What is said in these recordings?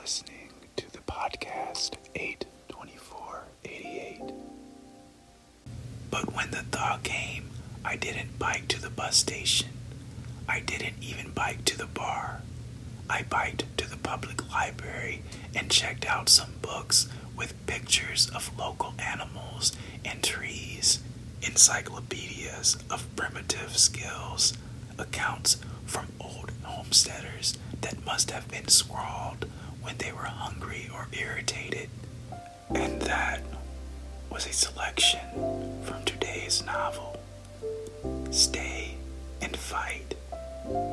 listening to the podcast 82488. But when the thaw came, I didn't bike to the bus station. I didn't even bike to the bar. I biked to the public library and checked out some books with pictures of local animals and trees, encyclopedias of primitive skills, accounts from old homesteaders that must have been scrawled when they were hungry or irritated. And that was a selection from today's novel, Stay and Fight,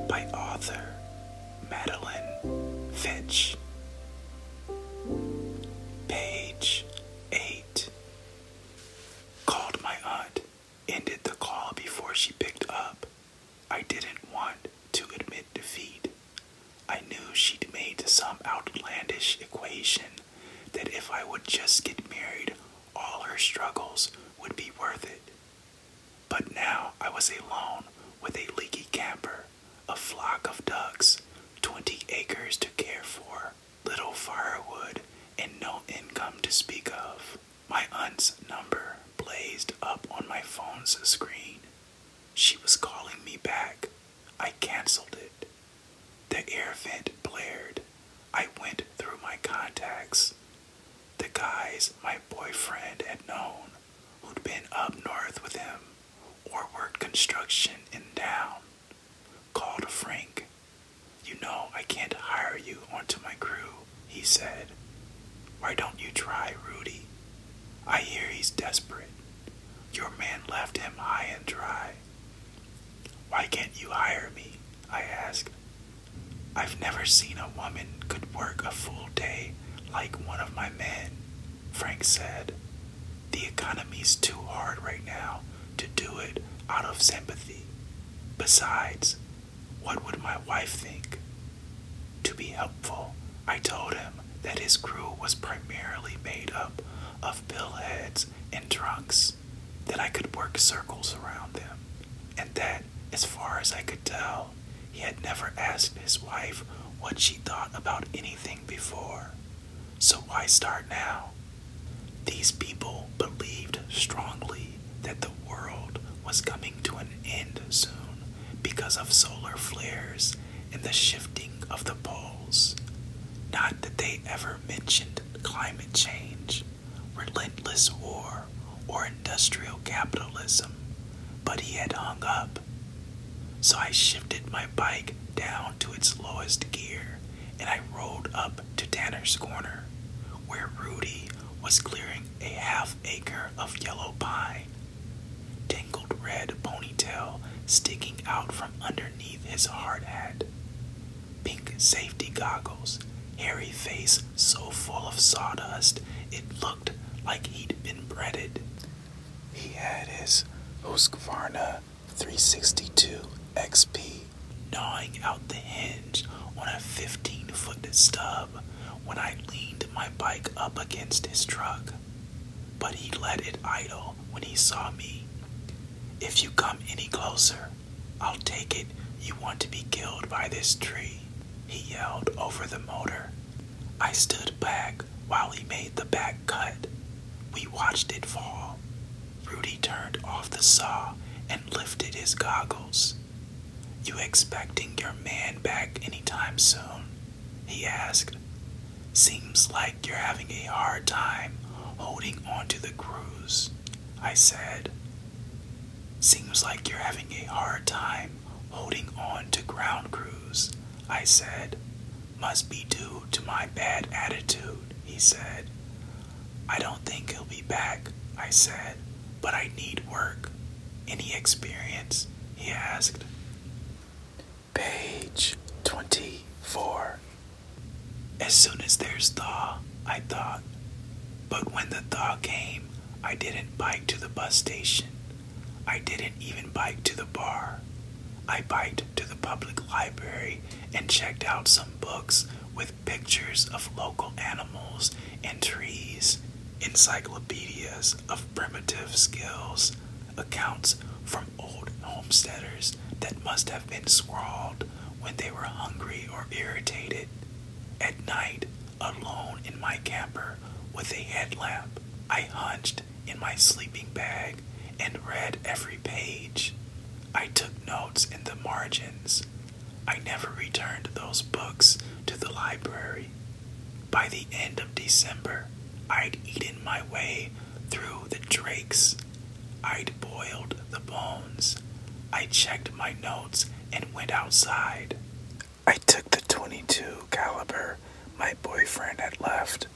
by author Madeline Ffitch. Flock of ducks, 20 acres to care for, little firewood, and no income to speak of. My aunt's number blazed up on my phone's screen. She was calling me back. I canceled it. The air vent blared. I went through my contacts. The guys my boyfriend had known, who'd been up north with him or worked construction in town. Called Frank. You know I can't hire you onto my crew, he said. Why don't you try Rudy? I hear he's desperate. Your man left him high and dry. Why can't you hire me? I asked. I've never seen a woman could work a full day like one of my men, Frank said. The economy's too hard right now to do it out of sympathy. Besides, what would my wife think? To be helpful, I told him that his crew was primarily made up of billheads and drunks, that I could work circles around them, and that, as far as I could tell, he had never asked his wife what she thought about anything before. So why start now? These people believed strongly that the world was coming to an end soon because of solar flares and the shifting of the poles. Not that they ever mentioned climate change, relentless war, or industrial capitalism, but he had hung up. So I shifted my bike down to its lowest gear and I rolled up to Tanner's Corner, where Rudy was clearing a half acre of yellow pine. Tangled red ponytail sticking out from underneath his hard hat. Pink safety goggles, hairy face so full of sawdust it looked like he'd been breaded. He had his Husqvarna 362 XP gnawing out the hinge on a 15 foot stub when I leaned my bike up against his truck. But he let it idle when he saw me. If you come any closer, I'll take it you want to be killed by this tree, he yelled over the motor. I stood back while he made the back cut. We watched it fall. Rudy turned off the saw and lifted his goggles. You expecting your man back anytime soon? He asked. Seems like you're having a hard time holding on to the crews, I said. Seems like you're having a hard time holding on to ground crews, I said. Must be due to my bad attitude, he said. I don't think he'll be back, I said, but I need work. Any experience? he asked. Page 24. As soon as there's thaw, I thought. But when the thaw came, I didn't bike to the bus station. I didn't even bike to the bar. I biked to the public library and checked out some books with pictures of local animals and trees, encyclopedias of primitive skills, accounts from old homesteaders that must have been scrawled when they were hungry or irritated. At night, alone in my camper with a headlamp. I hunched in my sleeping bag and read every page. I took notes in the margins. I never returned those books to the library. By the end of December, I'd eaten my way through the drakes. I'd boiled the bones. I checked my notes and went outside. I took the 22 caliber my boyfriend had left.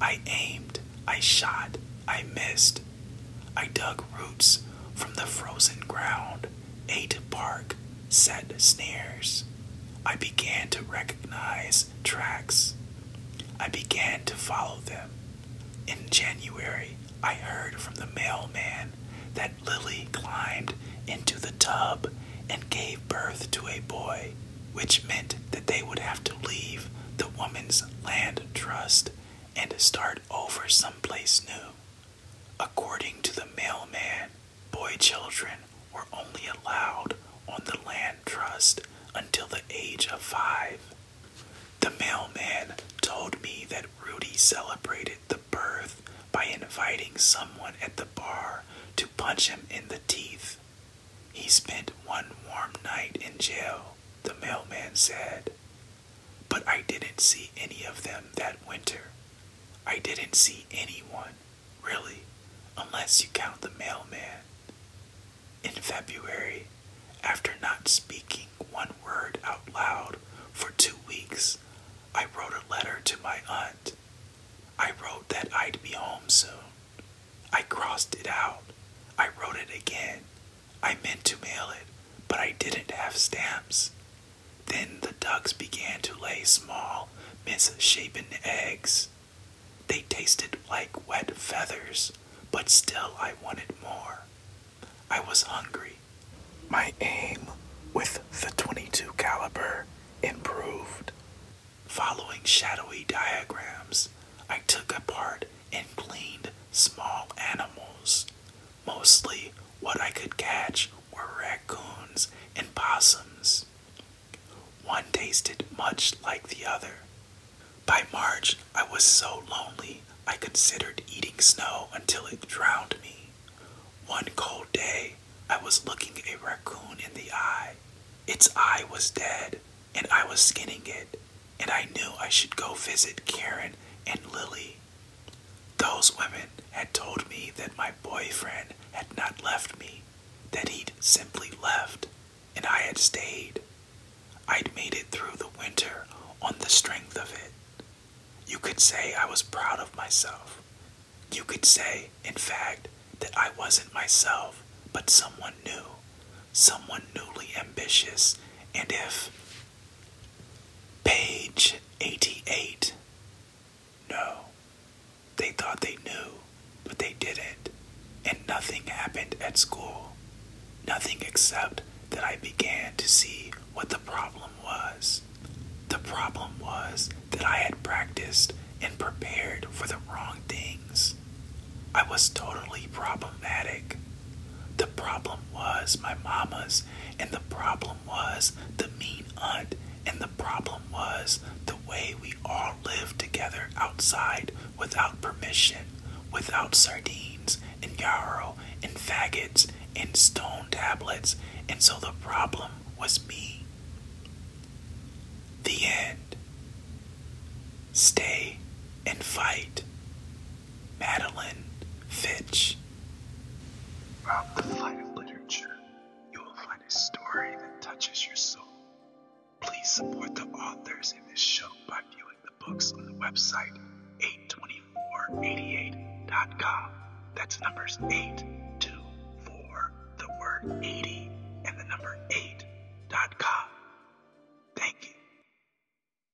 I aimed, I shot, I missed. I dug roots from the frozen ground, ate bark, set snares. I began to recognize tracks. I began to follow them. In January, I heard from the mailman that Lily climbed into the tub and gave birth to a boy, which meant that they would have to leave the woman's land trust and start over someplace new. According to the mailman, boy children were only allowed on the land trust until the age of five. The mailman told me that Rudy celebrated the birth by inviting someone at the bar to punch him in the teeth. He spent one warm night in jail, the mailman said. But I didn't see any of them that winter. I didn't see anyone, really, unless you count the mailman. In February, after not speaking one word out loud for two weeks, I wrote a letter to my aunt. I wrote that I'd be home soon. I crossed it out. I wrote it again. I meant to mail it, but I didn't have stamps. Then the ducks began to lay small, misshapen eggs. They tasted like wet feathers, but still I wanted more. I was hungry. My aim with the 22 caliber improved. Following shadowy diagrams, I took apart and cleaned small animals. Mostly what I could catch were raccoons and possums. One tasted much like the other. By March, I was so lonely I considered eating snow until it drowned me. One cold day, I was looking a raccoon in the eye. Its eye was dead, and I was skinning it, and I knew I should go visit Karen and Lily. Those women had told me that my boyfriend had not left me, that he'd simply left, and I had stayed. I'd made it through the winter on the strength of it. You could say I was proud of myself. You could say, in fact, that I wasn't myself, but someone new, someone newly ambitious, and if. Page 88. No. They thought they knew, but they didn't, and nothing happened at school. Nothing except that I began to see what the problem was. The problem was that I had practiced and prepared for the wrong things. I was totally problematic. The problem was my mama's, and the problem was the mean aunt, and the problem was the way we all lived together outside without permission, without sardines and yarrow and faggots and stone tablets, and so the problem was me. The end. Stay and fight. Madeline Ffitch. Throughout the flight of literature, you will find a story that touches your soul. Please support the authors in this show by viewing the books on the website 82488.com. That's numbers 824, the word 80, and the number 8.com.